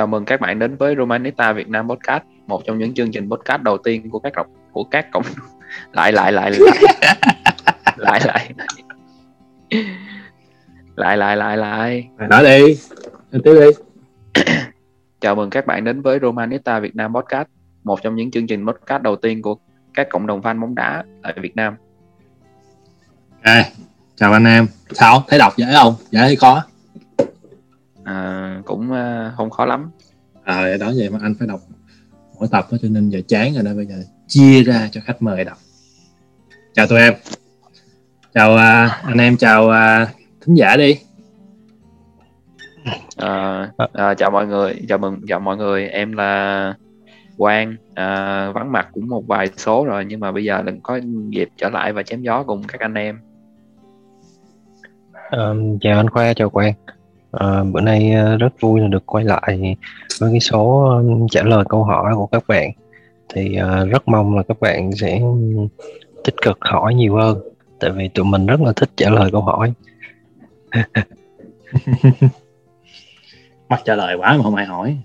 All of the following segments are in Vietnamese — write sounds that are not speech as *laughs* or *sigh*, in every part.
Chào mừng các bạn đến với Romanista Việt Nam Podcast, một trong những chương trình podcast đầu tiên của các cộng của các cộng *laughs* *laughs* lại lại lại lại lại lại lại lại lại lại nói đi tiếp đi *clears throat* chào mừng các bạn đến với Romanista Việt Nam Podcast, một trong những chương trình podcast đầu tiên của các cộng đồng fan bóng đá ở Việt Nam. À, chào anh em. Sao? Thấy đọc dễ không? Dễ hay khó? À, cũng uh, không khó lắm. À, đó vậy mà anh phải đọc mỗi tập đó, cho nên giờ chán rồi đó bây giờ chia ra cho khách mời đọc. Chào tụi em. Chào uh, anh em, chào uh, thính giả đi. À, à, chào mọi người, chào mừng chào mọi người. Em là Quang, à, vắng mặt cũng một vài số rồi nhưng mà bây giờ đừng có dịp trở lại và chém gió cùng các anh em. Um, chào anh Khoa, chào Quang. À, bữa nay ờ, rất vui là được quay lại với cái số ờ, trả lời câu hỏi của các bạn. Thì uh, rất mong là các bạn sẽ tích cực hỏi nhiều hơn, tại vì tụi mình rất là thích trả lời câu hỏi. *laughs* Mắc trả lời quá mà không ai hỏi.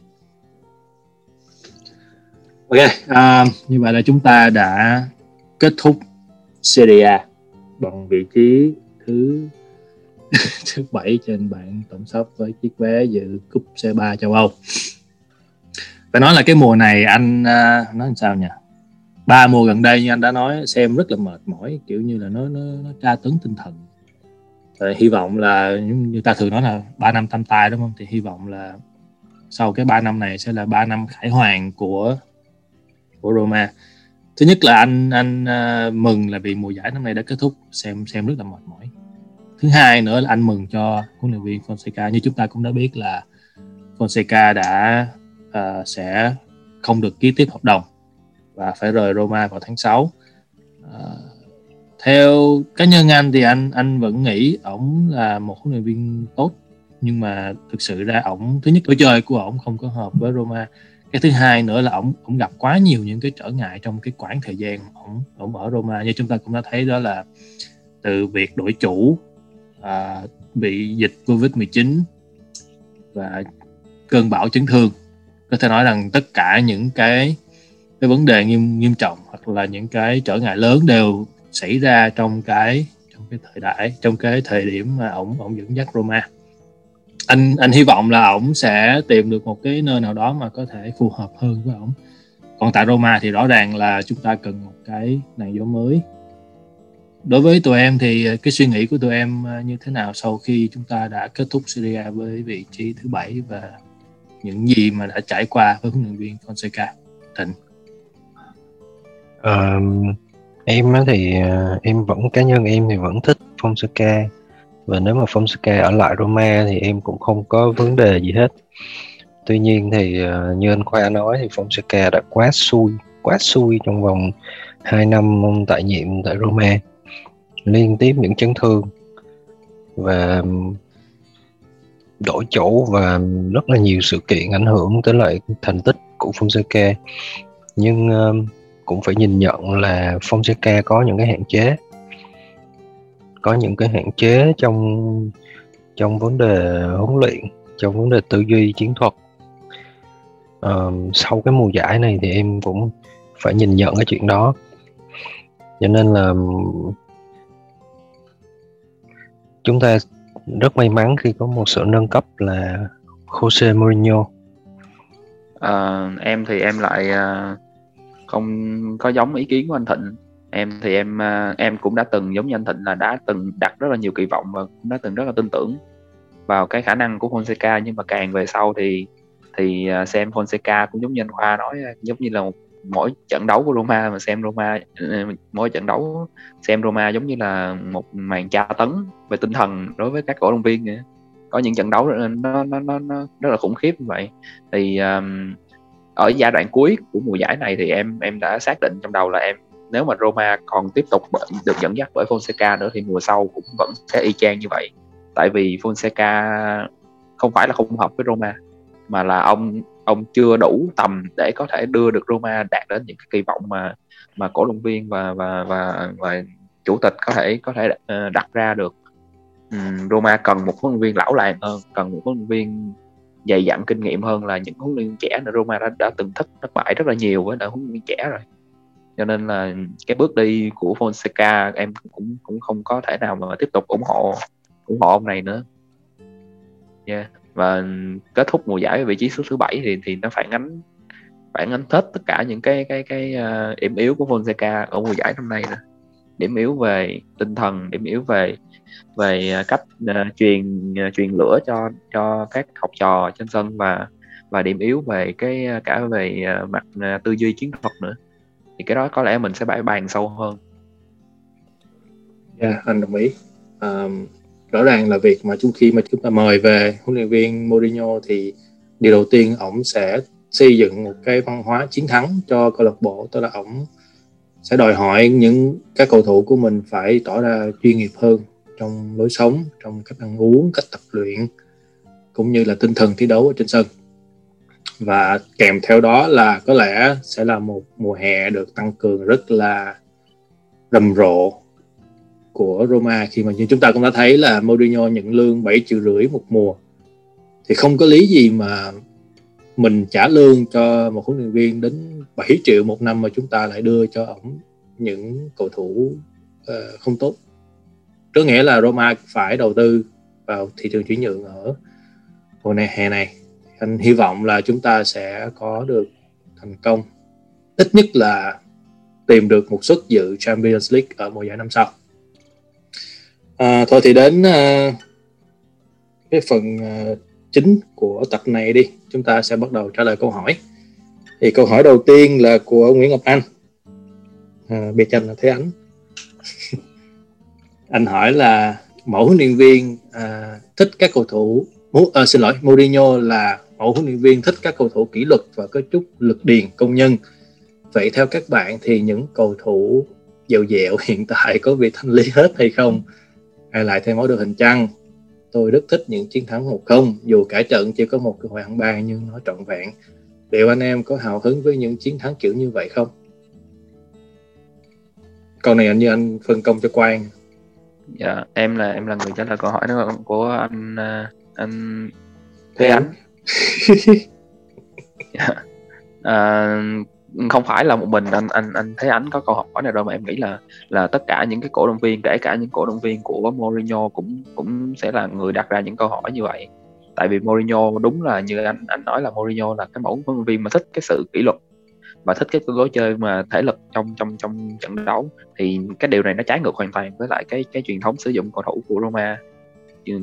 Ok, uh, như vậy là chúng ta đã kết thúc Serie A bằng vị trí thứ *laughs* thứ bảy trên bảng tổng sắp với chiếc vé dự cúp C3 châu Âu. Phải nói là cái mùa này anh uh, nói làm sao nhỉ? Ba mùa gần đây như anh đã nói xem rất là mệt mỏi, kiểu như là nó nó, nó tra tấn tinh thần. Rồi, hy vọng là như ta thường nói là ba năm tam tai đúng không? Thì hy vọng là sau cái ba năm này sẽ là ba năm khải hoàn của của Roma thứ nhất là anh anh uh, mừng là vì mùa giải năm nay đã kết thúc xem xem rất là mệt mỏi thứ hai nữa là anh mừng cho huấn luyện viên Fonseca. Như chúng ta cũng đã biết là Fonseca đã uh, sẽ không được ký tiếp hợp đồng và phải rời Roma vào tháng 6 uh, ờ, theo cá nhân anh thì anh anh vẫn nghĩ ổng là một huấn luyện viên tốt nhưng mà thực sự ra ổng thứ nhất lối chơi của ổng không có hợp với Roma. Cái thứ hai nữa là ổng ổng gặp quá nhiều những cái trở ngại trong cái quãng thời gian ổng ổng ở Roma. Như chúng ta cũng đã thấy đó là từ việc đổi chủ à, bị dịch Covid 19 và cơn bão chấn thương. Có thể nói rằng tất cả những cái cái vấn đề nghiêm nghiêm trọng hoặc là những cái trở ngại lớn đều xảy ra trong cái trong cái thời đại trong cái thời điểm mà ổng ổng dẫn dắt Roma. Anh anh hy vọng là ổng sẽ tìm được một cái nơi nào đó mà có thể phù hợp hơn với ổng. Còn tại Roma thì rõ ràng là chúng ta cần một cái nền gió mới đối với tụi em thì ờ, cái suy nghĩ của tụi em ờ, như thế nào sau khi chúng ta đã kết thúc Serie với vị trí thứ bảy và những gì mà đã trải qua với huấn luyện viên Fonseca? Thịnh. Uh, em thì ờ, em vẫn cá nhân em thì vẫn thích Fonseca. Và nếu mà Fonseca ở lại Roma thì em cũng không có vấn đề gì hết. Tuy nhiên thì như anh Khoa nói thì Fonseca đã quá xui quá xui trong vòng 2 năm tại nhiệm tại Roma liên tiếp những chấn thương và đổi chỗ và rất là nhiều sự kiện ảnh hưởng tới lại thành tích của Fonseca nhưng uh, cũng phải nhìn nhận là Fonseca có những cái hạn chế. Có những cái hạn chế trong trong vấn đề huấn luyện trong vấn đề tư duy chiến thuật. Uh, sau cái mùa giải này thì em cũng phải nhìn nhận cái chuyện đó. Cho nên là chúng ta rất may mắn khi có một sự nâng cấp là Jose Mourinho. À, em thì em lại à, không có giống ý kiến của anh Thịnh. Em thì em à, em cũng đã từng giống như anh Thịnh là đã từng đặt rất là nhiều kỳ vọng và cũng đã từng rất là tin tưởng vào cái khả năng của Fonseca. Nhưng mà càng về sau thì thì à, xem Fonseca cũng giống như anh Khoa nói giống như là một, mỗi trận đấu của Roma mà xem Roma ờ, mỗi trận đấu xem Roma giống như là một màn tra tấn về tinh thần đối với các cổ động viên vậy. có những trận đấu nó nó nó, nó rất là khủng khiếp như vậy thì um, ở giai đoạn cuối của mùa giải này thì em em đã xác định trong đầu là em nếu mà Roma còn tiếp tục được dẫn dắt bởi Fonseca nữa thì mùa sau cũng vẫn sẽ y chang như vậy tại vì Fonseca không phải là không hợp với Roma mà là ông ông chưa đủ tầm để có thể đưa được Roma đạt đến những cái kỳ vọng mà mà cổ động viên và và và và chủ tịch có thể có thể ờ, đặt ra được. Um, Roma cần một huấn luyện viên lão làng hơn cần một huấn luyện viên dày dặn kinh nghiệm hơn là những huấn luyện viên trẻ nữa Roma đã, đã từng thất thất bại rất là nhiều với đội huấn luyện viên trẻ rồi. Cho nên là cái bước đi của Fonseca em cũng cũng không có thể nào mà tiếp tục ủng hộ ủng hộ ông này nữa. Yeah và kết thúc mùa giải ở vị trí số thứ bảy thì thì nó phản ánh phản ánh hết tất cả những cái cái cái uh, điểm yếu của Fonseca ở mùa giải năm nay nữa điểm yếu về tinh thần điểm yếu về về ờ, cách uh, truyền uh, truyền lửa cho cho các học trò trên sân và và điểm yếu về cái cả về uh, mặt uh, tư duy chiến thuật nữa thì cái đó có lẽ mình sẽ bài bàn sâu hơn. Dạ, yeah, anh đồng ý. Um, rõ ràng là việc mà chung khi mà chúng ta mời về huấn luyện viên Mourinho thì điều đầu tiên ổng sẽ xây dựng một cái văn hóa chiến thắng cho câu lạc bộ. Tức là ổng sẽ đòi hỏi những các cầu thủ của mình phải tỏ ra chuyên nghiệp hơn trong lối sống, trong cách ăn uống, cách tập luyện, cũng như là tinh thần thi đấu ở trên sân. Và kèm theo đó là có lẽ sẽ là một mùa hè được tăng cường rất là rầm rộ của Roma khi mà như chúng ta cũng đã thấy là Mourinho nhận lương 7 triệu rưỡi một mùa. Thì không có lý gì mà mình trả lương cho một huấn luyện viên đến 7 triệu một năm mà chúng ta lại đưa cho ổng những cầu thủ uh, không tốt. Có nghĩa là Roma phải đầu tư vào thị trường chuyển nhượng ở mùa này hè này. Anh hy vọng là chúng ta sẽ có được thành công. Ít nhất là tìm được một suất dự Champions League ở mùa giải năm sau à, thôi thì đến à, cái phần à, chính của tập này đi. Chúng ta sẽ bắt đầu trả lời câu hỏi. Thì câu hỏi đầu tiên là của Nguyễn Ngọc Anh. À, biệt danh là Thế Ánh. *laughs* Anh hỏi là mẫu huấn luyện viên à, thích các cầu thủ à, xin lỗi Mourinho là mẫu huấn luyện viên thích các cầu thủ kỷ luật và có chút lực điền công nhân. Vậy theo các bạn thì những cầu thủ dẻo dẻo hiện tại có bị thanh lý hết hay không? Hay lại theo máu được hình chăng? Tôi rất thích những chiến thắng một không dù cả trận chỉ có một cơ hội ăn bàn nhưng nó trọn vẹn. Liệu anh em có hào hứng với những chiến thắng kiểu như vậy không? Câu này anh như anh phân công cho Quang. Dạ em là em là người trả lời câu hỏi đó của anh à, anh Thế Ánh. À, không phải là một mình anh anh anh thấy anh có câu hỏi này đâu mà em nghĩ là là tất cả những cái cổ động viên, kể cả những cổ động viên của Mourinho cũng cũng sẽ là người đặt ra những câu hỏi như vậy. Tại vì Mourinho đúng là như anh anh nói là Mourinho là cái mẫu huấn luyện viên mà thích cái sự kỷ luật và thích cái lối chơi mà thể lực trong trong trong trận đấu. Thì cái điều này nó trái ngược hoàn toàn với lại cái cái truyền thống sử dụng cầu thủ của Roma.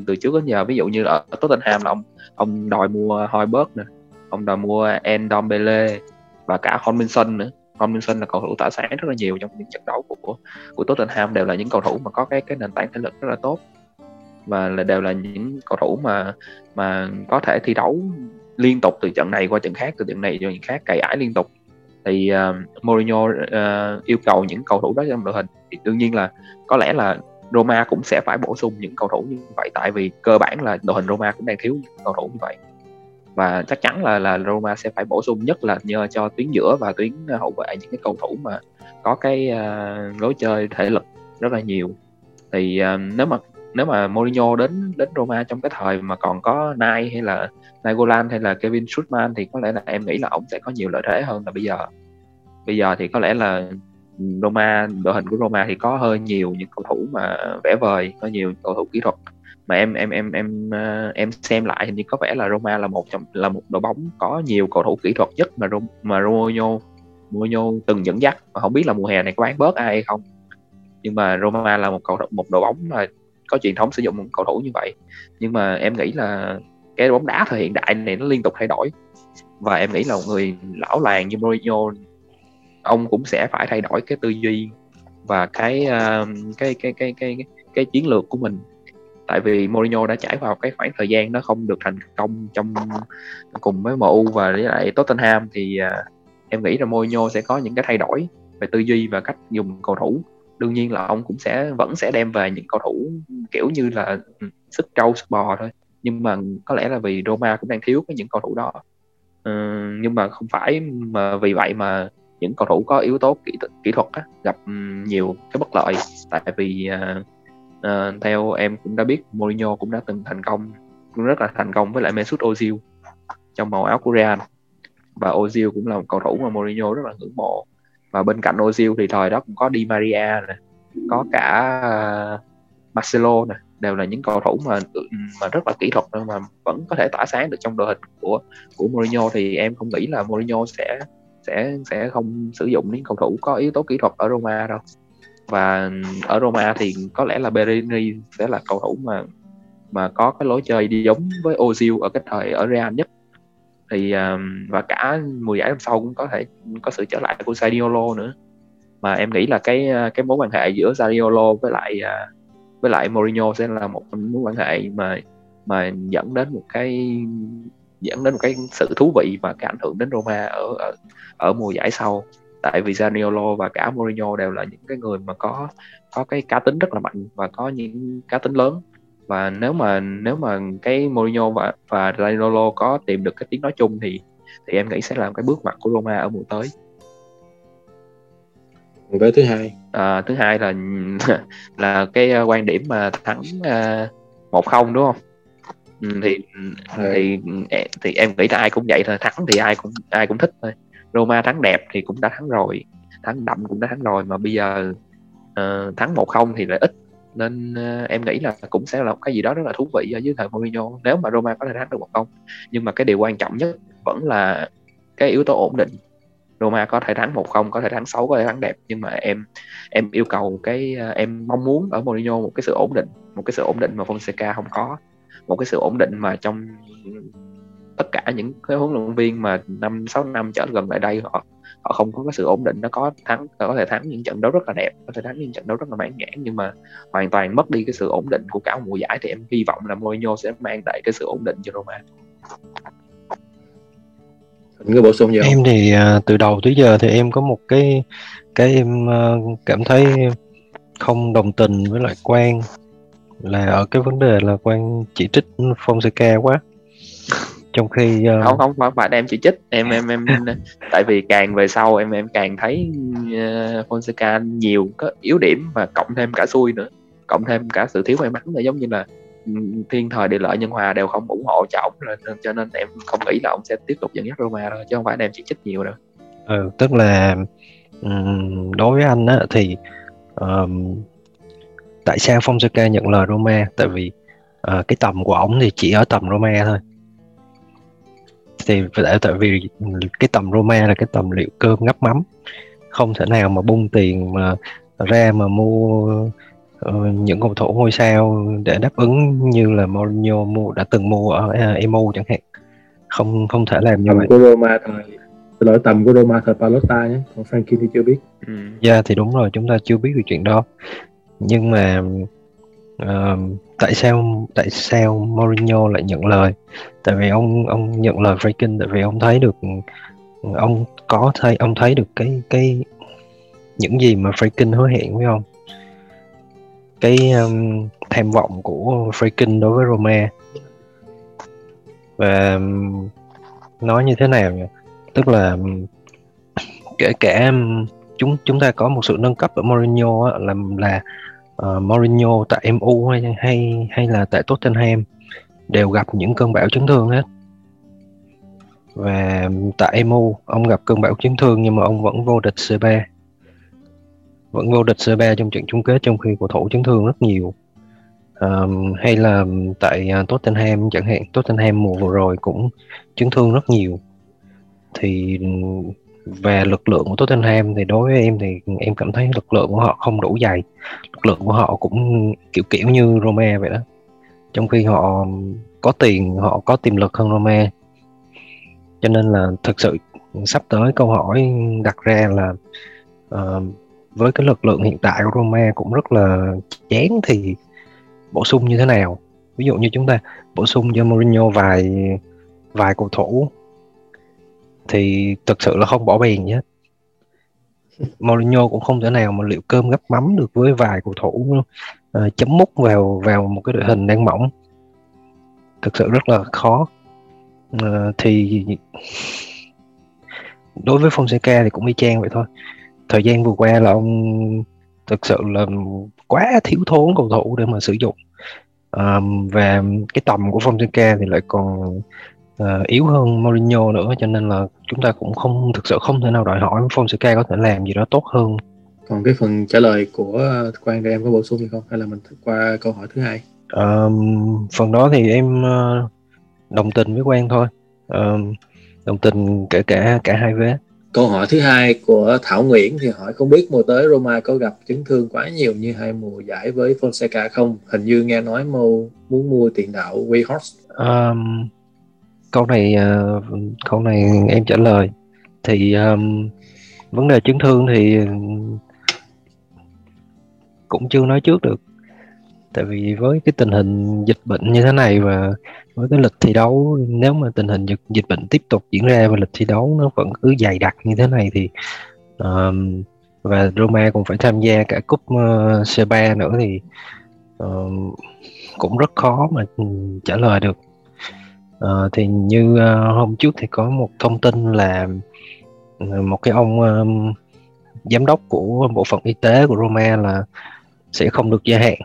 Từ trước đến giờ, ví dụ như ở Tottenham là ông ông đòi mua Hoiberg nè, ông đòi mua Endombele và cả Hodgson nữa. Hodgson là cầu thủ tỏa sáng rất là nhiều trong những trận đấu của của Tottenham đều là những cầu thủ mà có cái cái nền tảng thể lực rất là tốt. Và là đều là những cầu thủ mà mà có thể thi đấu liên tục từ trận này qua trận khác từ trận này qua trận khác cày ải liên tục. Thì uh, Mourinho uh, yêu cầu những cầu thủ đó trong đội hình. Thì đương nhiên là có lẽ là Roma cũng sẽ phải bổ sung những cầu thủ như vậy tại vì cơ bản là đội hình Roma cũng đang thiếu những cầu thủ như vậy và chắc chắn là là Roma sẽ phải bổ sung nhất là nhờ cho tuyến giữa và tuyến ờ, hậu vệ những cái cầu thủ mà có cái uh, lối chơi thể lực rất là nhiều. Thì uh, nếu mà nếu mà Mourinho đến đến Roma trong cái thời mà còn có Nai hay là Nagolan hay là Kevin Schumann thì có lẽ là em nghĩ là ông sẽ có nhiều lợi thế hơn là bây giờ. Bây giờ thì có lẽ là Roma đội hình của Roma thì có hơi nhiều những cầu thủ mà vẽ vời có nhiều cầu thủ kỹ thuật mà em em em em ờ, em xem lại hình như có vẻ là Roma là một trong là một đội bóng có nhiều cầu thủ kỹ thuật nhất mà mà Mourinho Mourinho từng dẫn dắt. Mà không biết là mùa hè này có bán bớt ai hay không. Nhưng mà Roma là một cầu một đội bóng mà có truyền thống sử dụng một cầu thủ như vậy. Nhưng mà em nghĩ là cái bóng đá thời hiện đại này nó liên tục thay đổi. Và em nghĩ là một người lão làng như Mourinho ông cũng sẽ phải thay đổi cái tư duy và cái uh, cái, cái cái cái cái cái chiến lược của mình tại vì Mourinho đã trải qua một cái khoảng thời gian nó không được thành công trong cùng với MU và với lại Tottenham thì à, em nghĩ là Mourinho sẽ có những cái thay đổi về tư duy và cách dùng cầu thủ. Đương nhiên là ông cũng sẽ vẫn sẽ đem về những cầu thủ kiểu như là ừ, sức trâu sức bò thôi. Nhưng mà có lẽ là vì Roma cũng đang thiếu cái những cầu thủ đó. Ừ, nhưng mà không phải mà vì vậy mà những cầu thủ có yếu tố kỹ, kỹ thuật á, gặp ừ, nhiều cái bất lợi. Tại vì uh, uh, theo em cũng đã biết Mourinho cũng đã từng thành công cũng rất là thành công với lại Mesut Ozil trong màu áo của Real. Và Ozil cũng là một cầu thủ mà Mourinho rất là ngưỡng mộ. Và bên cạnh Ozil thì thời đó cũng có Di Maria nè có cả uh, Marcelo nè đều là những cầu thủ mà ừ, mà rất là kỹ thuật nhưng mà vẫn có thể tỏa sáng được trong đội hình của của Mourinho. Thì em không nghĩ là Mourinho sẽ sẽ sẽ không sử dụng những cầu thủ có yếu tố kỹ thuật ở Roma đâu và ở Roma thì có lẽ là Berini sẽ là cầu thủ mà mà có cái lối chơi đi giống với Ozil ở cái thời ở Real nhất. Thì um, và cả mùa giải năm sau cũng có thể có sự trở lại của Zaniolo nữa. Mà em nghĩ là cái uh, cái mối quan hệ giữa Zaniolo với lại uh, với lại Mourinho sẽ là một mối quan hệ mà mà dẫn đến một cái dẫn đến một cái sự thú vị và cái ảnh hưởng đến Roma ở ở, ở mùa giải sau tại vì Zaniolo và cả Mourinho đều là những cái người mà có có cái cá tính rất là mạnh và có những cá tính lớn. Và nếu mà nếu mà cái Mourinho và và Zaniolo có tìm được cái tiếng nói chung thì thì em nghĩ sẽ làm cái bước ngoặt của Roma ở mùa tới. Với thứ hai. À, thứ hai là *laughs* là cái quan điểm mà thắng ờ, một không đúng không? Ừ, thì ừ. thì thì em nghĩ là ai cũng vậy thôi thắng thì ai cũng ai cũng thích thôi Roma thắng đẹp thì cũng đã thắng rồi thắng đậm cũng đã thắng rồi mà bây giờ uh, thắng một không thì lại ít. Nên uh, em nghĩ là cũng sẽ là một cái gì đó rất là thú vị ở dưới thời Mourinho. Nếu mà Roma có thể thắng được một không nhưng mà cái điều quan trọng nhất vẫn là cái yếu tố ổn định. Roma có thể thắng một không có thể thắng xấu có thể thắng đẹp nhưng mà em em yêu cầu cái ờ, em mong muốn ở Mourinho một cái sự ổn định một cái sự ổn định mà Fonseca không có một cái sự ổn định mà trong tất cả những cái huấn luyện viên mà năm sáu năm trở gần lại đây họ họ không có cái sự ổn định nó có thắng có thể thắng những trận đấu rất là đẹp có thể thắng những trận đấu rất là mãn nhãn nhưng mà hoàn toàn mất đi cái sự ổn định của cả mùa giải. Thì em hy vọng là Mourinho sẽ mang lại cái sự ổn định cho Roma. Có bổ sung gì không? Em thì uh, từ đầu tới giờ thì em có một cái cái em uh, cảm thấy không đồng tình với lại quan là ở cái vấn đề là quan chỉ trích Fonseca quá trong khi uh... không không phải em chỉ trích em em em *laughs* tại vì càng về sau em em càng thấy uh, Fonseca nhiều có yếu điểm và cộng thêm cả xui nữa cộng thêm cả sự thiếu may mắn nữa. Giống như là thiên thời địa lợi nhân hòa đều không ủng hộ cho ổng nên cho nên em không nghĩ là ông sẽ tiếp tục dẫn dắt Roma đâu chứ không phải em chỉ trích nhiều đâu. Ừ, tức là đối với anh á thì um, tại sao Fonseca nhận lời Roma? Tại vì uh, cái tầm của ổng thì chỉ ở tầm Roma thôi thì tại tại vì cái tầm Roma là cái tầm liệu cơm ngắp mắm. Không thể nào mà bung tiền mà ra mà mua uh, những cầu thủ ngôi sao để đáp ứng như là Mourinho mua đã từng mua ở uh, Emu chẳng hạn. Không không thể làm như tầm vậy. của Roma thời lỗi tầm của Roma thời Palotta nhé còn Frankie thì chưa biết. Ừ. dạ yeah, thì đúng rồi chúng ta chưa biết về chuyện đó. Nhưng mà uh, tại sao tại sao Mourinho lại nhận lời? Tại vì ông ông nhận lời Franklin tại vì ông thấy được ông có thấy ông thấy được cái cái những gì mà Franklin hứa hẹn với ông cái um, tham vọng của Franklin đối với Roma. Và um, nói như thế nào nhỉ? Tức là kể cả chúng chúng ta có một sự nâng cấp ở Mourinho á, là là uh, Mourinho tại MU hay hay hay là tại Tottenham đều gặp những cơn bão chấn thương hết. Và tại MU ông gặp cơn bão chấn thương nhưng mà ông vẫn vô địch C3 vẫn vô địch C3 trong trận chung kết trong khi cầu thủ chấn thương rất nhiều. Um, hay là tại uh, Tottenham chẳng hạn Tottenham mùa vừa rồi cũng chấn thương rất nhiều. Thì về lực lượng của Tottenham thì đối với em thì em cảm thấy lực lượng của họ không đủ dày. Lực lượng của họ cũng kiểu kiểu như Roma vậy đó. Trong khi họ có tiền họ có tiềm lực hơn Roma. Cho nên là thực sự sắp tới câu hỏi đặt ra là uh, với cái lực lượng hiện tại của Roma cũng rất là chán thì bổ sung như thế nào? Ví dụ như chúng ta bổ sung cho Mourinho vài vài cầu thủ thì thực sự là không bỏ bèn nhé. Mourinho cũng không thể nào mà liệu cơm gấp mắm được với vài cầu thủ uh, chấm mút vào vào một cái đội hình đang mỏng. Thực sự rất là khó. Uh, thì đối với Fonseca thì cũng y chang vậy thôi. Thời gian vừa qua là ông thực sự là quá thiếu thốn cầu thủ để mà sử dụng. Um, và cái tầm của Fonseca thì lại còn uh, yếu hơn Mourinho nữa cho nên là chúng ta cũng không thực sự không thể nào đòi hỏi Fonseca có thể làm gì đó tốt hơn. Còn cái phần trả lời của quan thì em có bổ sung gì không? Hay là mình qua câu hỏi thứ hai? Um, phần đó thì em uh, đồng tình với quan thôi. Um, đồng tình kể cả cả hai vế. Câu hỏi thứ hai của Thảo Nguyễn thì hỏi không biết mùa tới Roma có gặp chấn thương quá nhiều như hai mùa giải với Fonseca không? Hình như nghe nói Mâu muốn mua tiền đạo Weghorst. Um, câu này uh, câu này em trả lời. Thì um, vấn đề chấn thương thì cũng chưa nói trước được. Tại vì với cái tình hình dịch bệnh như thế này và với cái lịch thi đấu nếu mà tình hình dịch, dịch bệnh tiếp tục diễn ra và lịch thi đấu nó vẫn cứ dày đặc như thế này thì um, và Roma cũng phải tham gia cả cúp ờ, uh, C3 nữa thì uh, cũng rất khó mà ừ, trả lời được uh, thì như uh, hôm trước thì có một thông tin là một cái ông um, giám đốc của bộ phận y tế của Roma là sẽ không được gia hạn.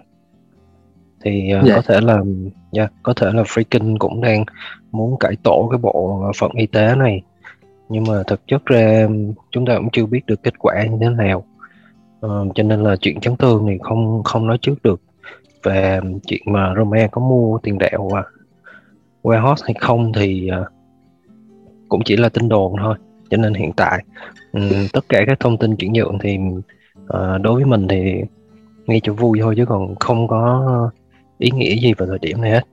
Thì uh, yeah. có thể là yeah, có thể là Freaking cũng đang muốn cải tổ cái bộ phận y tế này. Nhưng mà thực chất ra chúng ta cũng chưa biết được kết quả như thế nào. Uh, cho nên là chuyện chấn thương thì không không nói trước được. Về chuyện mà Roma có mua tiền đạo và warehouse hay không thì uh, cũng chỉ là tin đồn thôi. Cho nên hiện tại um, tất cả các thông tin chuyển nhượng thì uh, đối với mình thì nghe cho vui thôi chứ còn không có ý nghĩa gì vào thời điểm này hết.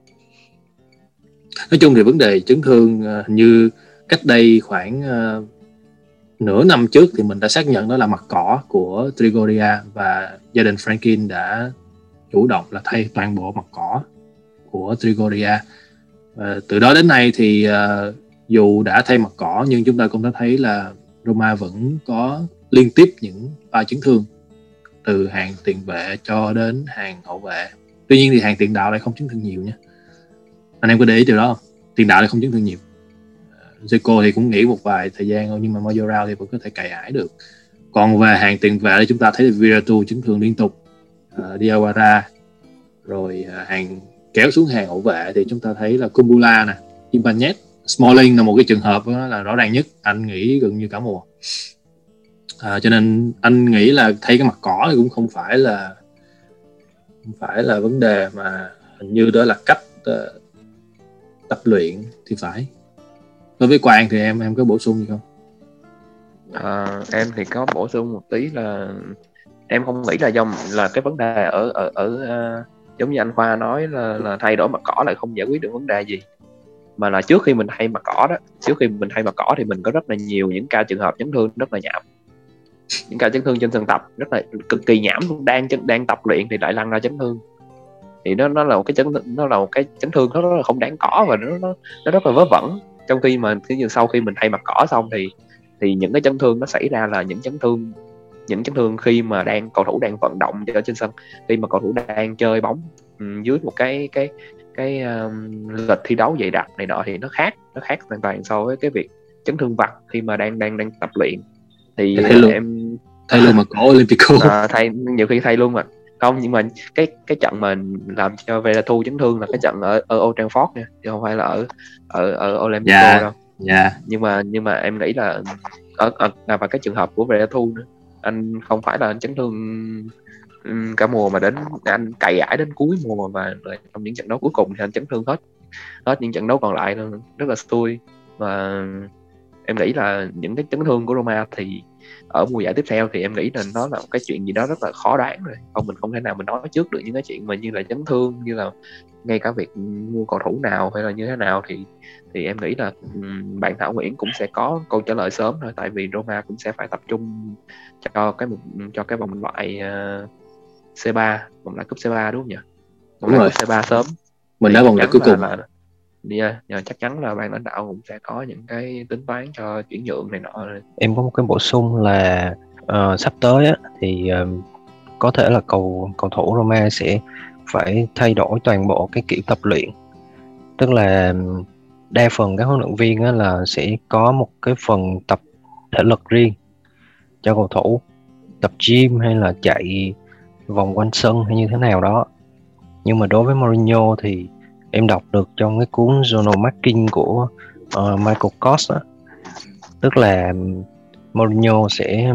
Nói chung thì vấn đề chấn thương uh, như cách đây khoảng uh, nửa năm trước thì mình đã xác nhận đó là mặt cỏ của Trigoria và gia đình Franklin đã chủ động là thay toàn bộ mặt cỏ của Trigoria và từ đó đến nay thì uh, dù đã thay mặt cỏ nhưng chúng ta cũng đã thấy là Roma vẫn có liên tiếp những pha chấn thương từ hàng tiền vệ cho đến hàng hậu vệ. Tuy nhiên thì hàng tiền đạo lại không chấn thương nhiều nha. Anh em có để ý điều đó không? Tiền đạo lại không chấn thương nhiều. Ờ, Zico thì cũng nghỉ một vài thời gian thôi nhưng mà Majoral thì vẫn có thể cày ải được. Còn về hàng tiền vệ thì chúng ta thấy là Viratu chấn thương liên tục. Uh, Diawara rồi uh, hàng kéo xuống hàng hậu vệ thì chúng ta thấy là Kumbula nè Ibanez Smalling là một cái trường hợp đó là rõ ràng nhất anh nghĩ gần như cả mùa. À, cho nên anh nghĩ là thay cái mặt cỏ thì cũng không phải là không phải là vấn đề mà hình như đó là cách uh, tập luyện thì phải. Đối với quang thì em em có bổ sung gì không? À, em thì có bổ sung một tí là em không nghĩ là do là cái vấn đề ở ở ở uh, giống như anh khoa nói là, là thay đổi mặt cỏ lại không giải quyết được vấn đề gì. Mà là trước khi mình thay mặt cỏ đó trước khi mình thay mặt cỏ thì mình có rất là nhiều những ca trường hợp chấn thương rất là nhảm. Những ca chấn thương trên sân tập rất là cực kỳ nhảm luôn đang đang tập luyện thì lại lăn ra chấn thương. Thì nó nó là một cái chấn nó là một cái chấn thương nó rất là không đáng có và nó nó, nó rất là vớ vẩn. Trong khi mà khi sau khi mình thay mặt cỏ xong thì thì những cái chấn thương nó xảy ra là những chấn thương những chấn thương khi mà đang cầu thủ đang vận động ở trên sân khi mà cầu thủ đang chơi bóng um, dưới một cái cái cái um, lịch thi đấu dày đặc này nọ thì nó khác nó khác hoàn toàn so với cái việc chấn thương vặt khi mà đang đang đang tập luyện thì thay luôn. em thay luôn mà có Olympico *laughs* à, thay nhiều khi thay luôn mà không nhưng mà cái cái trận mà làm cho Veretout chấn thương là cái trận ở ở Old Trafford nha chứ không phải là ở ở ở Olympico yeah. đâu yeah. nhưng mà nhưng mà em nghĩ là ở, ở à, và cái trường hợp của Veretout nữa anh không phải là anh chấn thương cả mùa mà đến, anh cày ải đến cuối mùa và trong những trận đấu cuối cùng thì anh chấn thương hết hết những trận đấu còn lại rất là xui. Và em nghĩ là những cái chấn thương của Roma thì ở mùa giải tiếp theo thì em nghĩ là nó là một cái chuyện gì đó rất là khó đoán rồi. Không mình không thể nào mình nói trước được những cái chuyện mà như là chấn thương như là ngay cả việc mua cầu thủ nào hay là như thế nào thì thì em nghĩ là bạn Thảo Nguyễn cũng sẽ có câu trả lời sớm thôi tại vì Roma cũng sẽ phải tập trung cho cái cho cái vòng loại uh, C3 vòng loại cúp C3 đúng không nhỉ? Vòng loại cúp C3 sớm. Mình đã vòng loại cuối cùng. là, yeah, yeah, chắc chắn là ban lãnh đạo cũng sẽ có những cái tính toán cho chuyển nhượng này nọ em có một cái bổ sung là uh, sắp tới á, thì uh, có thể là cầu cầu thủ Roma sẽ phải thay đổi toàn bộ cái kiểu tập luyện. Tức là đa phần các huấn luyện viên á, là sẽ có một cái phần tập thể lực riêng cho cầu thủ tập gym hay là chạy vòng quanh sân hay như thế nào đó. Nhưng mà đối với Mourinho thì em đọc được trong cái cuốn journal marking của uh, Michael Kors đó. tức là Mourinho sẽ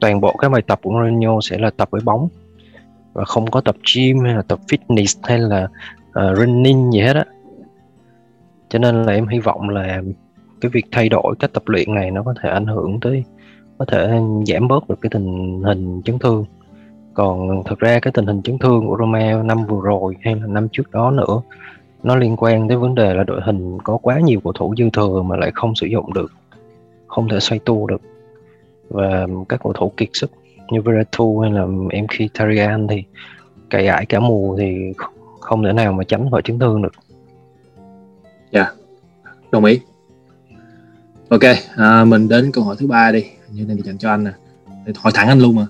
toàn bộ các bài tập của Mourinho sẽ là tập với bóng và không có tập gym hay là tập fitness hay là uh, running gì hết á cho nên là em hy vọng là cái việc thay đổi cách tập luyện này nó có thể ảnh hưởng tới có thể giảm bớt được cái tình hình chấn thương còn thực ra cái tình hình chấn thương của Roma năm vừa rồi hay là năm trước đó nữa nó liên quan tới vấn đề là đội hình có quá nhiều cầu thủ dư thừa mà lại không sử dụng được không thể xoay tua được và các cầu thủ kiệt sức như Veratu hay là Mkhitaryan thì cày ải cả mùa thì không thể nào mà tránh khỏi chấn thương được. Dạ, yeah, đồng ý. Ok, à, mình đến câu hỏi thứ ba đi. Như này thì dành cho anh nè. Hỏi thẳng anh luôn mà.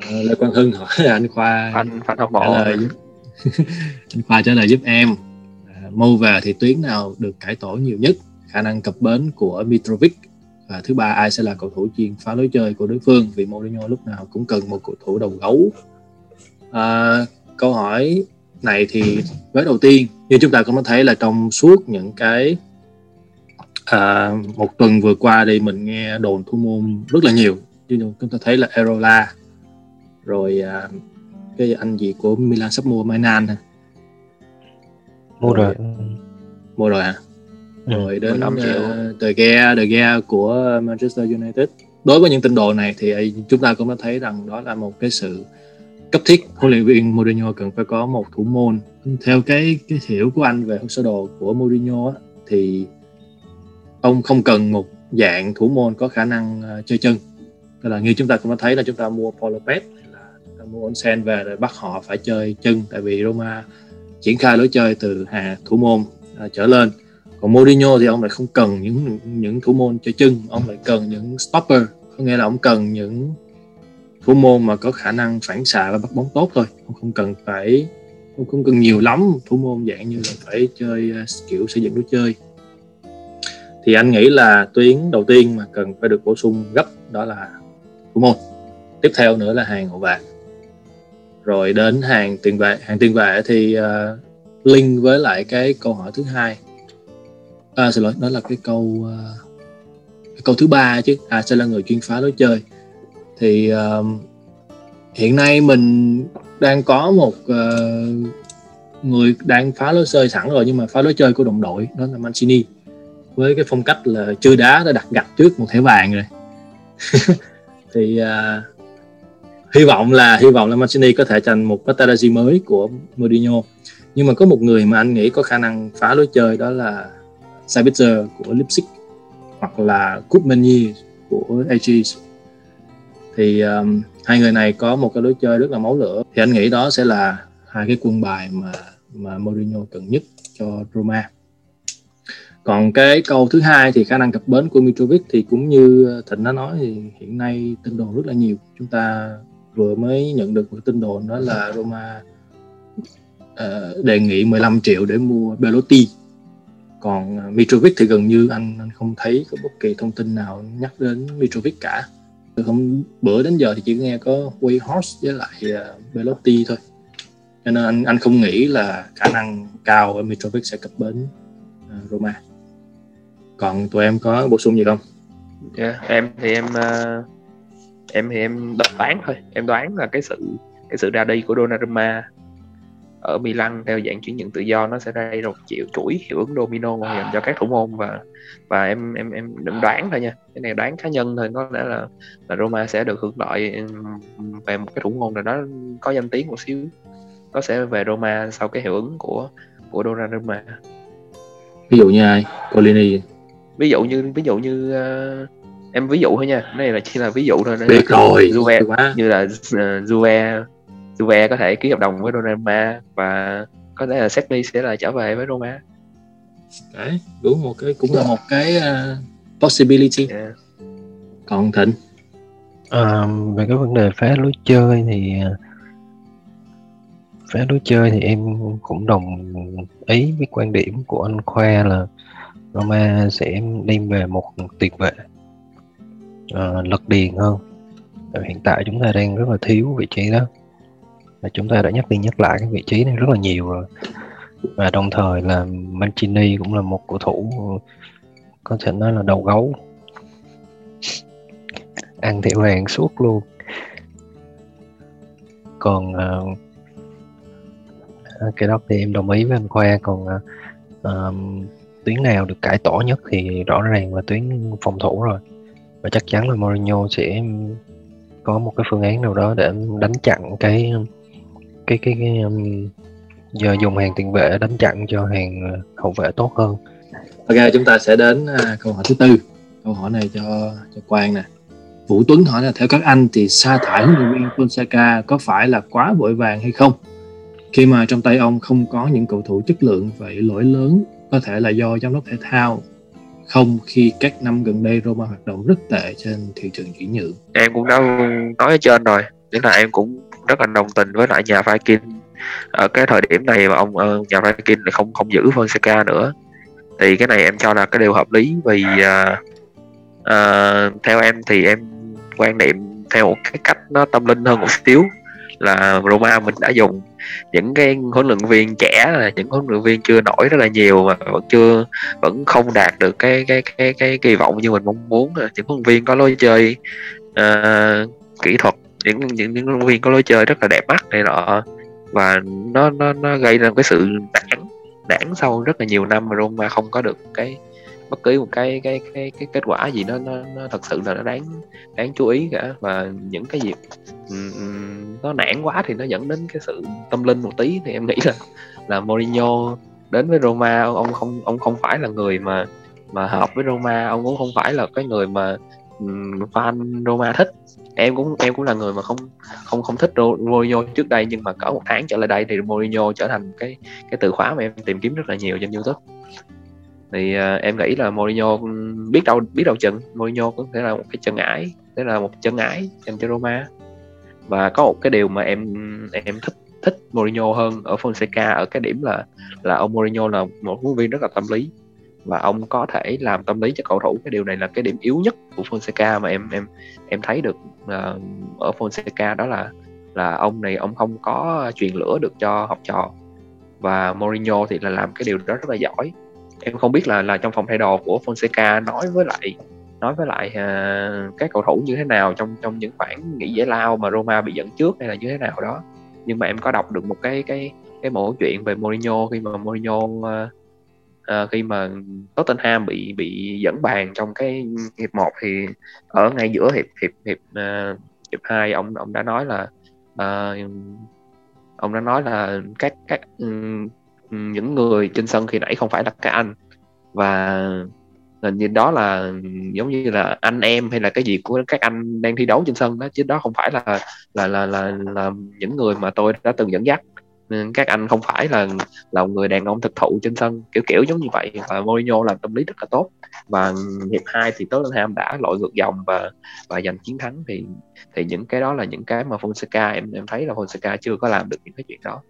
À, Lê Quang Hưng hỏi anh Khoa. Anh Phan Học Mộ. anh Khoa trả lời giúp em. À, Mâu về thì tuyến nào được cải tổ nhiều nhất? Khả năng cập bến của Mitrovic và thứ ba ai sẽ là cầu thủ chuyên phá lối chơi của đối phương vì Mourinho lúc nào cũng cần một cầu thủ đầu gấu à, câu hỏi này thì với đầu tiên như chúng ta cũng có thấy là trong suốt những cái à, một tuần vừa qua thì mình nghe đồn thu môn rất là nhiều như chúng ta thấy là Erola rồi à, cái anh gì của Milan sắp mua Mainan mua rồi. Mua rồi à rồi đến uh, The Gea, The Gea của Manchester United. Đối với những tin đồn này thì chúng ta cũng đã thấy rằng đó là một cái sự cấp thiết huấn luyện viên Mourinho cần phải có một thủ môn. Theo cái cái hiểu của anh về sơ đồ của Mourinho á, thì ông không cần một dạng thủ môn có khả năng uh, chơi chân. Tức là như chúng ta cũng đã thấy là chúng ta mua Paul Lopez mua Onsen về rồi bắt họ phải chơi chân tại vì Roma triển khai lối chơi từ hàng thủ môn à, trở lên. Còn Mourinho thì ông lại không cần những những thủ môn chơi chân ông lại cần những stopper. Có nghĩa là ông cần những thủ môn mà có khả năng phản xạ và bắt bóng tốt thôi. Ông không cần phải ông không cần nhiều lắm thủ môn dạng như là phải chơi uh, kiểu xây dựng lối chơi. Thì anh nghĩ là tuyến đầu tiên mà cần phải được bổ sung gấp đó là thủ môn. Tiếp theo nữa là hàng hậu vệ rồi đến hàng tiền vệ hàng tiền vệ thì uh, link với lại cái câu hỏi thứ hai. À, xin lỗi đó là cái câu uh, cái câu thứ ba chứ. À sẽ là người chuyên phá lối chơi. Thì uh, hiện nay mình đang có một uh, người đang phá lối chơi sẵn rồi nhưng mà phá lối chơi của đồng đội đó là Mancini. Với cái phong cách là chưa đá đã đặt gạch trước một thẻ vàng rồi. *laughs* Thì uh, hy vọng là hy vọng là Mancini có thể thành một Materazzi mới của Mourinho. Nhưng mà có một người mà anh nghĩ có khả năng phá lối chơi đó là Sabitzer của Leipzig hoặc là Koopmani của Ajax thì um, hai người này có một cái lối chơi rất là máu lửa. Thì anh nghĩ đó sẽ là hai cái quân bài mà mà Mourinho cần nhất cho Roma. Còn cái câu thứ hai thì khả năng cập bến của Mitrovic thì cũng như Thịnh đã nói thì hiện nay tin đồn rất là nhiều. Chúng ta vừa mới nhận được một tin đồn đó là Roma uh, đề nghị 15 triệu để mua Belotti. Còn ờ, Mitrovic thì gần như anh anh không thấy có bất kỳ thông tin nào nhắc đến Mitrovic cả. Không bữa đến giờ thì chỉ nghe có Wayhorse với lại uh, Belotti thôi. Cho nên anh anh không nghĩ là khả năng cao Mitrovic sẽ cập bến uh, Roma. Còn tụi em có bổ sung gì không? Yeah, em thì em uh, em thì em đoán thôi. Em đoán là cái sự cái sự ra đi của Donnarumma ở Milan theo dạng chuyển nhượng tự do nó sẽ gây ra một triệu chuỗi hiệu ứng domino dành cho các thủ môn và và em em em định đoán thôi nha. Cái này đoán cá nhân thôi có lẽ là là Roma sẽ được hưởng lợi về một cái thủ môn nào đó có danh tiếng một xíu nó sẽ về Roma sau cái hiệu ứng của của Donnarumma. Ví dụ như ai? Colini. Ví dụ như ví dụ như uh, em ví dụ thôi nha cái này là chỉ là ví dụ thôi biết rồi Juve như là uh, Juve Juve có thể ký hợp đồng với Donnarumma và có thể là Sesni sẽ là trở về với Roma. Đấy, đúng một cái cũng là một cái uh, possibility. Yeah. Còn Thịnh à, về cái vấn đề phá lối chơi thì ờ, phá lối chơi thì em cũng đồng ý với quan điểm của anh Khoa là Roma sẽ đem về một tiền vệ uh, lật điền hơn. Hiện tại chúng ta đang rất là thiếu vị trí đó. Và chúng ta đã nhắc đi nhắc lại cái vị trí này rất là nhiều rồi. Và đồng thời là Mancini cũng là một cầu thủ có thể nói là đầu gấu. Ăn thẻ vàng suốt luôn. Còn uh, cái đó thì em đồng ý với anh Khoa. Còn uh, tuyến nào được cải tổ nhất thì rõ ràng là tuyến phòng thủ rồi và chắc chắn là Mourinho sẽ có một cái phương án nào đó để đánh chặn cái cái cái, cái um, giờ dùng hàng tiền vệ đánh chặn cho hàng uh, hậu vệ tốt hơn. Ok chúng ta sẽ đến à, câu hỏi thứ tư. Câu hỏi này cho cho Quang nè. Vũ Tuấn hỏi là theo các anh thì sa thải huấn luyện viên Fonseca có phải là quá vội vàng hay không? Khi mà trong tay ông không có những cầu thủ chất lượng vậy lỗi lớn có thể là do giám đốc thể thao không khi các năm gần đây Roma hoạt động rất tệ trên thị trường chuyển nhượng. Em cũng đã nói ở trên rồi, nghĩa là em cũng rất là đồng tình với lại nhà Viking ở cái thời điểm này mà ông ờ, nhà Viking lại không không giữ Fonseca nữa thì cái này em cho là cái điều hợp lý vì uh, uh, theo em thì em quan niệm theo một cái cách nó tâm linh hơn một xíu là Roma mình đã dùng những cái huấn luyện viên trẻ là những huấn luyện viên chưa nổi rất là nhiều mà vẫn chưa vẫn không đạt được cái cái cái cái kỳ vọng như mình mong muốn. Những huấn luyện viên có lối chơi uh, kỹ thuật những những những huấn luyện viên có lối chơi rất là đẹp mắt này nọ. Và nó nó nó gây ra cái sự đảng đảng sau rất là nhiều năm mà Roma không có được cái bất cứ một cái cái cái cái kết quả gì nó nó, nó thật sự là nó đáng đáng chú ý cả. Và những cái gì nó nản quá thì nó dẫn đến cái sự tâm linh một tí. Thì em nghĩ là là Mourinho đến với Roma ông không ông không phải là người mà mà hợp với Roma. Ông cũng không phải là cái người mà um, fan Roma thích. Em cũng em cũng là người mà không không không thích Mourinho trước đây. Nhưng mà cỡ một tháng trở lại đây thì Mourinho trở thành cái cái từ khóa mà em tìm kiếm rất là nhiều trên YouTube thì uh, em nghĩ là Mourinho biết đâu biết đâu chừng. Mourinho có thể là một cái chân ái thế là một chân ái dành cho Roma. Và có một cái điều mà em em thích thích Mourinho hơn ở Fonseca ở cái điểm là là ông Mourinho là một huấn viên rất là tâm lý. Và ông có thể làm tâm lý cho cầu thủ. Cái điều này là cái điểm yếu nhất của Fonseca mà em em em thấy được uh, ở Fonseca. Đó là là ông này ông không có truyền lửa được cho học trò. Và Mourinho thì là làm cái điều đó rất là giỏi em không biết là là trong phòng thay đồ của Fonseca nói với lại nói với lại uh, các cầu thủ như thế nào trong trong những khoảng nghỉ giải lao mà Roma bị dẫn trước hay là như thế nào đó. Nhưng mà em có đọc được một cái cái cái mẫu chuyện về Mourinho khi mà Mourinho uh, uh, khi mà Tottenham bị bị dẫn bàn trong cái hiệp 1 thì ở ngay giữa hiệp hiệp hiệp uh, hiệp hai ông ông đã nói là uh, ông đã nói là các các um, những người trên sân khi nãy không phải là các anh. Và hình như đó là giống như là anh em hay là cái gì của các anh đang thi đấu trên sân đó chứ đó không phải là là là là, là những người mà tôi đã từng dẫn dắt. Các anh không phải là là người đàn ông thực thụ trên sân kiểu kiểu giống như vậy. Và Mourinho làm tâm lý rất là tốt. Và hiệp 2 thì Tottenham đã lội ngược dòng và và giành chiến thắng. Thì thì những cái đó là những cái mà Fonseca em em thấy là Fonseca chưa có làm được những cái chuyện đó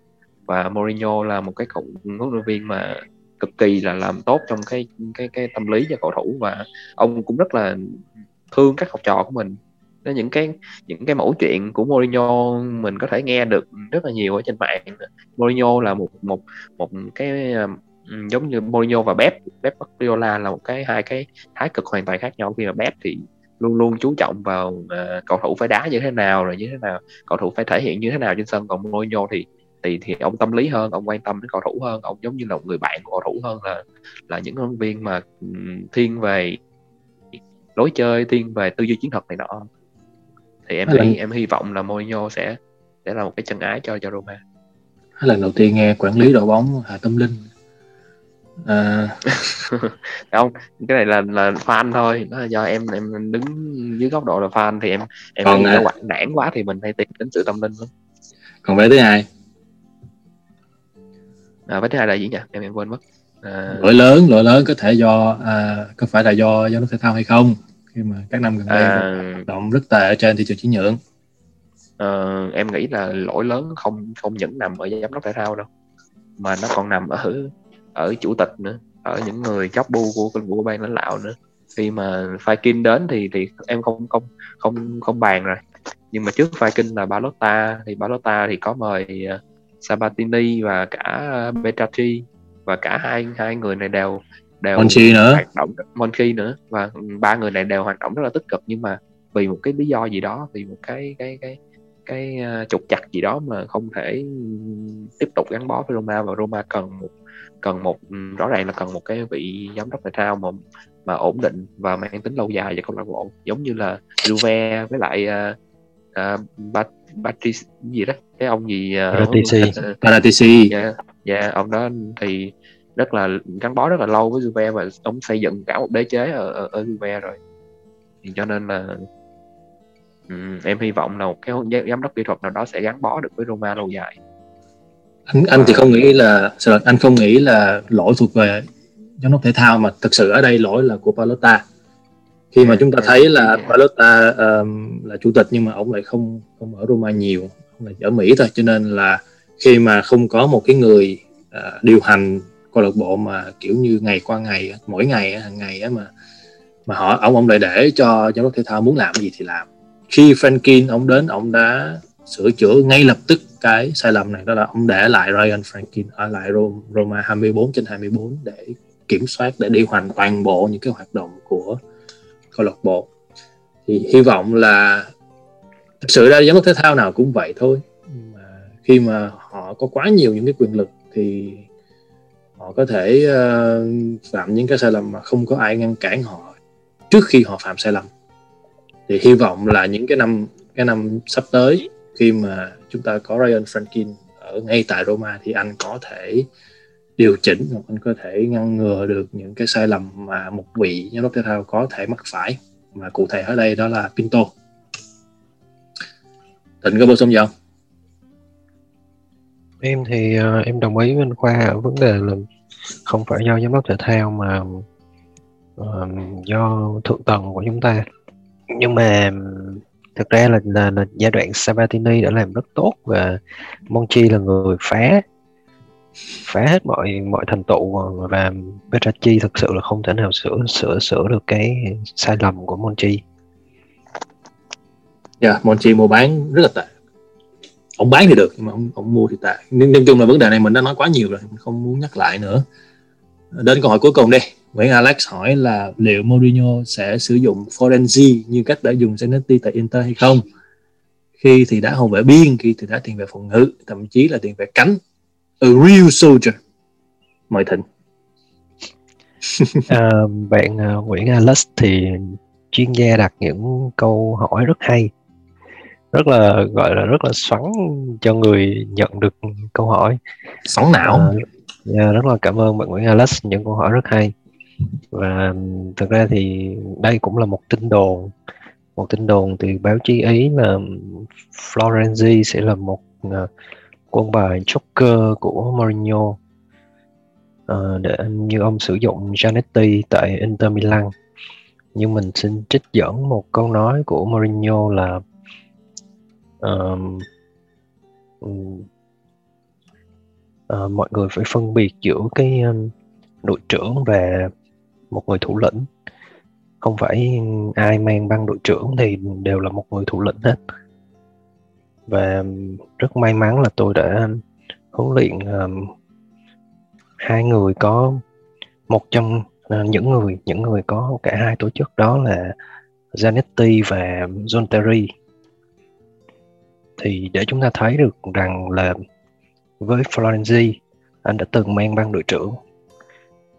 và Mourinho là một cái cậu huấn luyện viên mà cực kỳ là làm tốt trong cái cái cái tâm lý cho cầu thủ và ông cũng rất là thương các học trò của mình. Nên những cái những cái mẫu chuyện của Mourinho mình có thể nghe được rất là nhiều ở trên mạng. Mourinho là một một một cái giống như Mourinho và Pep. Pep Guardiola là một cái hai cái thái cực hoàn toàn khác nhau. Khi mà Pep thì luôn luôn chú trọng vào uh, cầu thủ phải đá như thế nào rồi như thế nào cầu thủ phải thể hiện như thế nào trên sân. Còn Mourinho thì thì thì ông tâm lý hơn ông quan tâm đến cầu thủ hơn ông giống như là một người bạn của cầu thủ hơn là là những huấn viên mà thiên về lối chơi thiên về tư duy chiến thuật này nọ. Thì em hy, em hy vọng là Mourinho sẽ sẽ là một cái chân ái cho cho Roma. Lần đầu tiên nghe quản lý đội bóng Hà Tâm Linh. À... *laughs* không cái này là là fan thôi đó là do em em đứng dưới góc độ là fan thì em em còn à... nản quá thì mình hay tìm đến sự tâm linh lắm. còn vé thứ hai à, vé thứ hai là gì nhỉ? Em em quên mất. À... lỗi lớn lỗi lớn có thể do à, có phải là do do nó thể thao hay không? Khi mà các năm gần đây à... động rất tệ ở trên thị trường chuyển nhượng. uh, em nghĩ là lỗi lớn không không những nằm ở giám đốc thể thao đâu mà nó còn nằm ở ở chủ tịch nữa ở những người chóp bu của của ban lãnh đạo nữa. Khi mà Viking đến thì thì em không không không không bàn rồi. Nhưng mà trước Viking là Balotta thì Balotta thì có mời Sabatini và cả Betracci và cả hai hai người này đều đều Monchi nữa. hoạt động Monchi nữa. Và ba người này đều hoạt động rất là tích cực. Nhưng mà vì một cái lý do gì đó vì một cái cái cái cái uh, trục chặt gì đó mà không thể tiếp tục gắn bó với Roma. Và Roma cần một cần một rõ ràng là cần một cái vị giám đốc thể thao mà mà ổn định và mang tính lâu dài cho câu lạc bộ. Giống như là Juve với lại uh, uh, Patrice gì đó? Cái ông gì Paratici Paratici dạ dạ ông đó thì rất là gắn bó rất là lâu với Juve và ông xây dựng cả một đế chế ở ở, ở Juve rồi. Thì cho nên là um, em hy vọng là một cái giám đốc kỹ thuật nào đó sẽ gắn bó được với Roma lâu dài. Anh anh thì không nghĩ là anh không nghĩ là lỗi thuộc về giám đốc thể thao mà thực sự ở đây lỗi là của Palota khi mà chúng ta thấy là Palota um, là chủ tịch nhưng mà ông lại không không ở Roma nhiều ông lại ở Mỹ thôi. Cho nên là khi mà không có một cái người uh, điều hành câu lạc bộ mà kiểu như ngày qua ngày mỗi ngày hàng ngày mà mà họ ông ông lại để cho giám đốc thể thao muốn làm gì thì làm. Khi Franklin ông đến ông đã sửa chữa ngay lập tức cái sai lầm này đó là ông để lại Ryan Franklin ở lại Roma 24 trên 24 để kiểm soát để điều hành toàn bộ những cái hoạt động của câu lạc bộ. Thì hy vọng là thực sự ra giám đốc thể thao nào cũng vậy thôi. Mà khi mà họ có quá nhiều những cái quyền lực thì họ có thể uh, phạm những cái sai lầm mà không có ai ngăn cản họ trước khi họ phạm sai lầm. Thì hy vọng là những cái năm cái năm sắp tới khi mà chúng ta có Ryan Franklin ở ngay tại Roma thì anh có thể điều chỉnh hoặc anh có thể ngăn ngừa được những cái sai lầm mà một vị giám đốc thể thao có thể mắc phải. Mà cụ thể ở đây đó là Pinto. Thịnh có bổ sung gì không? em thì uh, em đồng ý với anh Khoa ở vấn đề là không phải do giám đốc thể thao mà uh, do thượng tầng của chúng ta. Nhưng mà thực ra là, là, là giai đoạn Sabatini đã làm rất tốt và Monchi là người phá phá hết mọi mọi thành tựu và Petracchi thực sự là không thể nào sửa sửa sửa được cái sai lầm của Monchi. Dạ, yeah, Monchi mua bán rất là tệ. Ông bán thì được nhưng mà ông, ông mua thì tệ. Nhưng nói chung là vấn đề này mình đã nói quá nhiều rồi, mình không muốn nhắc lại nữa. Đến câu hỏi cuối cùng đi. Nguyễn Alex hỏi là liệu Mourinho sẽ sử dụng Florenzi như cách đã dùng Zanetti tại Inter hay không? Khi thì đã hậu vệ biên, khi thì đã tiền vệ phòng ngự, thậm chí là tiền vệ cánh a real soldier. Mời thịnh. À, *laughs* bạn uh, Nguyễn Alex thì chuyên gia đặt những câu hỏi rất hay rất là gọi là rất là xoắn cho người nhận được câu hỏi. Xoắn não. À, yeah, dạ, rất là cảm ơn bạn Nguyễn Alex những câu hỏi rất hay. Và thực ra thì đây cũng là một tin đồn một tin đồn từ báo chí ý là Florenzi sẽ là một uh, quân bài Joker của Mourinho uh, để như ông sử dụng Janetti tại Inter Milan. Nhưng mình xin trích dẫn một câu nói của Mourinho là um, uh, mọi người phải phân biệt giữa cái um, đội trưởng và một người thủ lĩnh. Không phải ai mang băng đội trưởng thì đều là một người thủ lĩnh hết và rất may mắn là tôi đã huấn luyện um, hai người có một trong uh, những người những người có cả hai tổ chức đó là Zanetti và John Terry thì để chúng ta thấy được rằng là với Florenzi anh đã từng mang băng đội trưởng.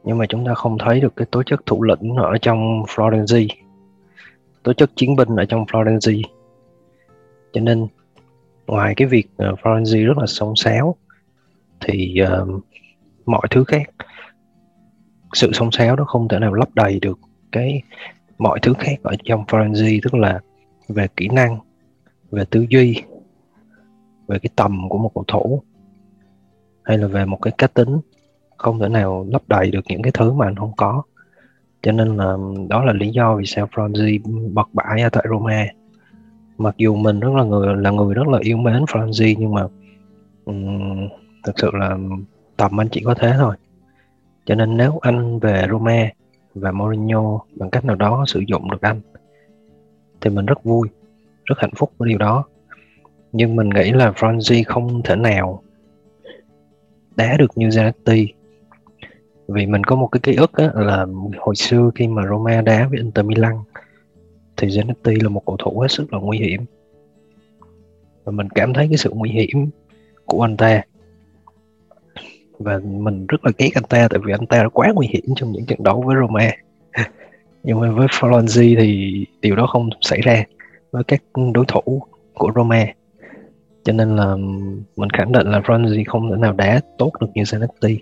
Nhưng mà chúng ta không thấy được cái tố chất thủ lĩnh ở trong Florenzi. Tố chất chiến binh ở trong Florenzi. Cho nên ngoài cái việc ờ, uh, Florenzi rất là sống sáo thì uh, mọi thứ khác sự sống sáo đó không thể nào lấp đầy được cái mọi thứ khác ở trong Florenzi tức là về kỹ năng về tư duy về cái tầm của một cầu thủ hay là về một cái cá tính không thể nào lấp đầy được những cái thứ mà anh không có. Cho nên là đó là lý do vì sao Franzi bật bãi ở tại Roma mặc dù mình rất là người là người rất là yêu mến Franzi nhưng mà um, thực sự là tầm anh chỉ có thế thôi. Cho nên nếu anh về Roma và Mourinho bằng cách nào đó sử dụng được anh thì mình rất vui rất hạnh phúc với điều đó. Nhưng mình nghĩ là Franzi không thể nào đá được như Zanetti vì mình có một cái ký ức á, là hồi xưa khi mà Roma đá với Inter Milan thì Zanetti là một cầu thủ hết sức là nguy hiểm. Và mình cảm thấy cái sự nguy hiểm của anh ta. Và mình rất là ghét anh ta tại vì anh ta đã quá nguy hiểm trong những trận đấu với Roma. *laughs* Nhưng mà với Florenzi thì điều đó không xảy ra với các đối thủ của Roma. Cho nên là mình khẳng định là Florenzi không thể nào đá tốt được như Zanetti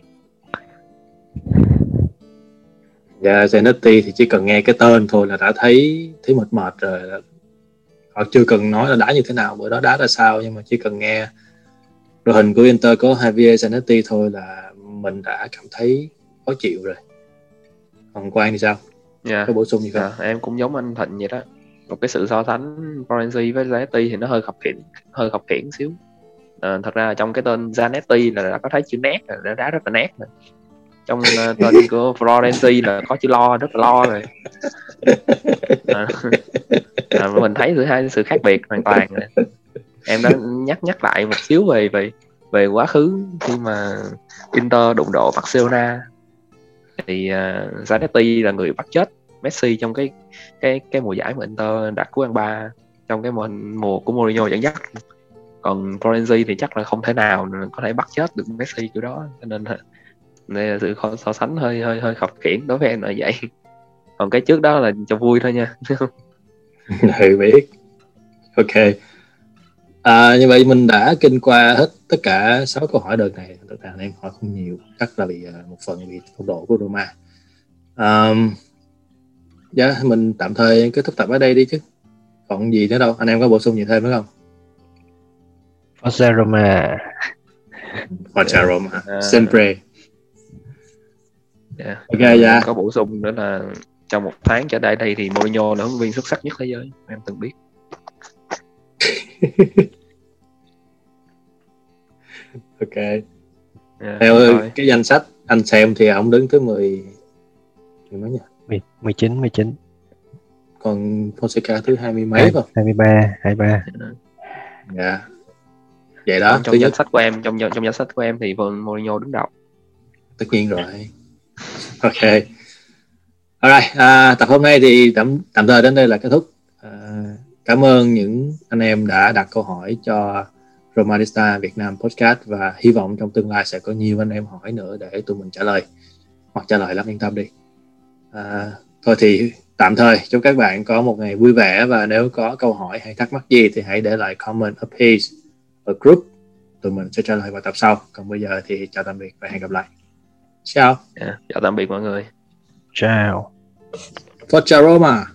Dạ, yeah, Zanetti thì chỉ cần nghe cái tên thôi là đã thấy thấy mệt mệt rồi họ chưa cần nói là đá như thế nào bữa đó đá ra sao nhưng mà chỉ cần nghe đội hình của Inter có Javier Zanetti thôi là mình đã cảm thấy khó chịu rồi còn Quang thì sao? Yeah. Có bổ sung gì không? Yeah, em cũng giống anh Thịnh vậy đó một cái sự so sánh Florenzi với Zanetti thì nó hơi khập khiễng hơi khập khiễng xíu à, thật ra trong cái tên Zanetti là đã có thấy chữ nét rồi đã đá rất là nét rồi trong ờ, uh, tên của Florenzi là có chữ lo rất là lo rồi. À, à, mình thấy giữa hai sự khác biệt hoàn toàn rồi. em đã nhắc nhắc lại một xíu về về về quá khứ khi mà Inter đụng độ Barcelona. Thì uh, Zanetti là người bắt chết Messi trong cái cái cái mùa giải mà Inter đạt cú ăn ba trong cái mùa, mùa của Mourinho dẫn dắt. Còn Florenzi thì chắc là không thể nào có thể bắt chết được Messi kiểu đó cho nên đây là sự so sánh hơi hơi hơi khập khiển đối với em là vậy. Còn cái trước đó là cho vui thôi nha. *laughs* Ừ biết. Ok. À, như vậy mình đã kinh qua hết tất cả 6 câu hỏi đợt này. Tất cả anh em hỏi không nhiều. Chắc là vì một phần vì phong độ của Roma. Um, dạ yeah, mình tạm thời kết thúc tập ở đây đi chứ. Còn gì nữa đâu. Anh em có bổ sung gì thêm nữa không? Forza Roma. Forza Roma. Uh, sempre yeah. ok dạ. Có bổ sung nữa là trong một tháng trở lại đây thì Mourinho là huấn viên xuất sắc nhất thế giới em từng biết. *laughs* Ok. Yeah, theo thôi. cái danh sách anh xem thì ông đứng thứ 10 mười mấy nhỉ? 19 19 còn Fonseca thứ hai mươi mấy không? 23 23 dạ. Vậy đó trong danh sách của em trong trong danh sách của em thì Mourinho đứng đầu. Tất nhiên rồi ok. Alright à, tập hôm nay thì tạm tạm thời đến đây là kết thúc. À, cảm ơn những anh em đã đặt câu hỏi cho Romanista Việt Nam podcast và hy vọng trong tương lai sẽ có nhiều anh em hỏi nữa để tụi mình trả lời hoặc trả lời lắm yên tâm đi. À, thôi thì tạm thời chúc các bạn có một ngày vui vẻ và nếu có câu hỏi hay thắc mắc gì thì hãy để lại comment ở page ở group. Tụi mình sẽ trả lời vào tập sau. Còn bây giờ thì chào tạm biệt và hẹn gặp lại ciao yeah, chào tạm biệt mọi người. Ciao Forza Roma